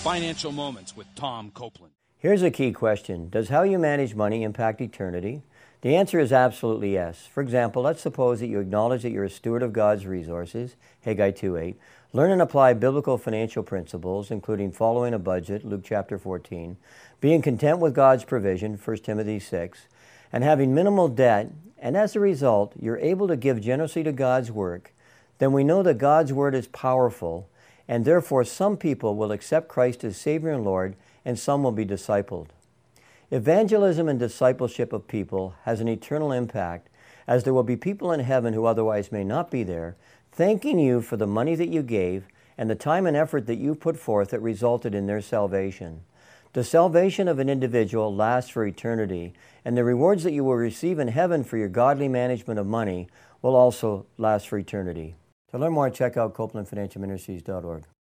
Financial Moments with Tom Copeland. Here's a key question Does how you manage money impact eternity? The answer is absolutely yes. For example, let's suppose that you acknowledge that you're a steward of God's resources, Haggai 2:8. Learn and apply biblical financial principles, including following a budget, Luke chapter 14, being content with God's provision, 1 Timothy 6, and having minimal debt, and as a result, you're able to give generously to God's work, then we know that God's word is powerful, and therefore some people will accept Christ as Savior and Lord, and some will be discipled. Evangelism and discipleship of people has an eternal impact, as there will be people in heaven who otherwise may not be there, thanking you for the money that you gave and the time and effort that you put forth that resulted in their salvation. The salvation of an individual lasts for eternity, and the rewards that you will receive in heaven for your godly management of money will also last for eternity. To learn more, check out CopelandFinancialMinistries.org.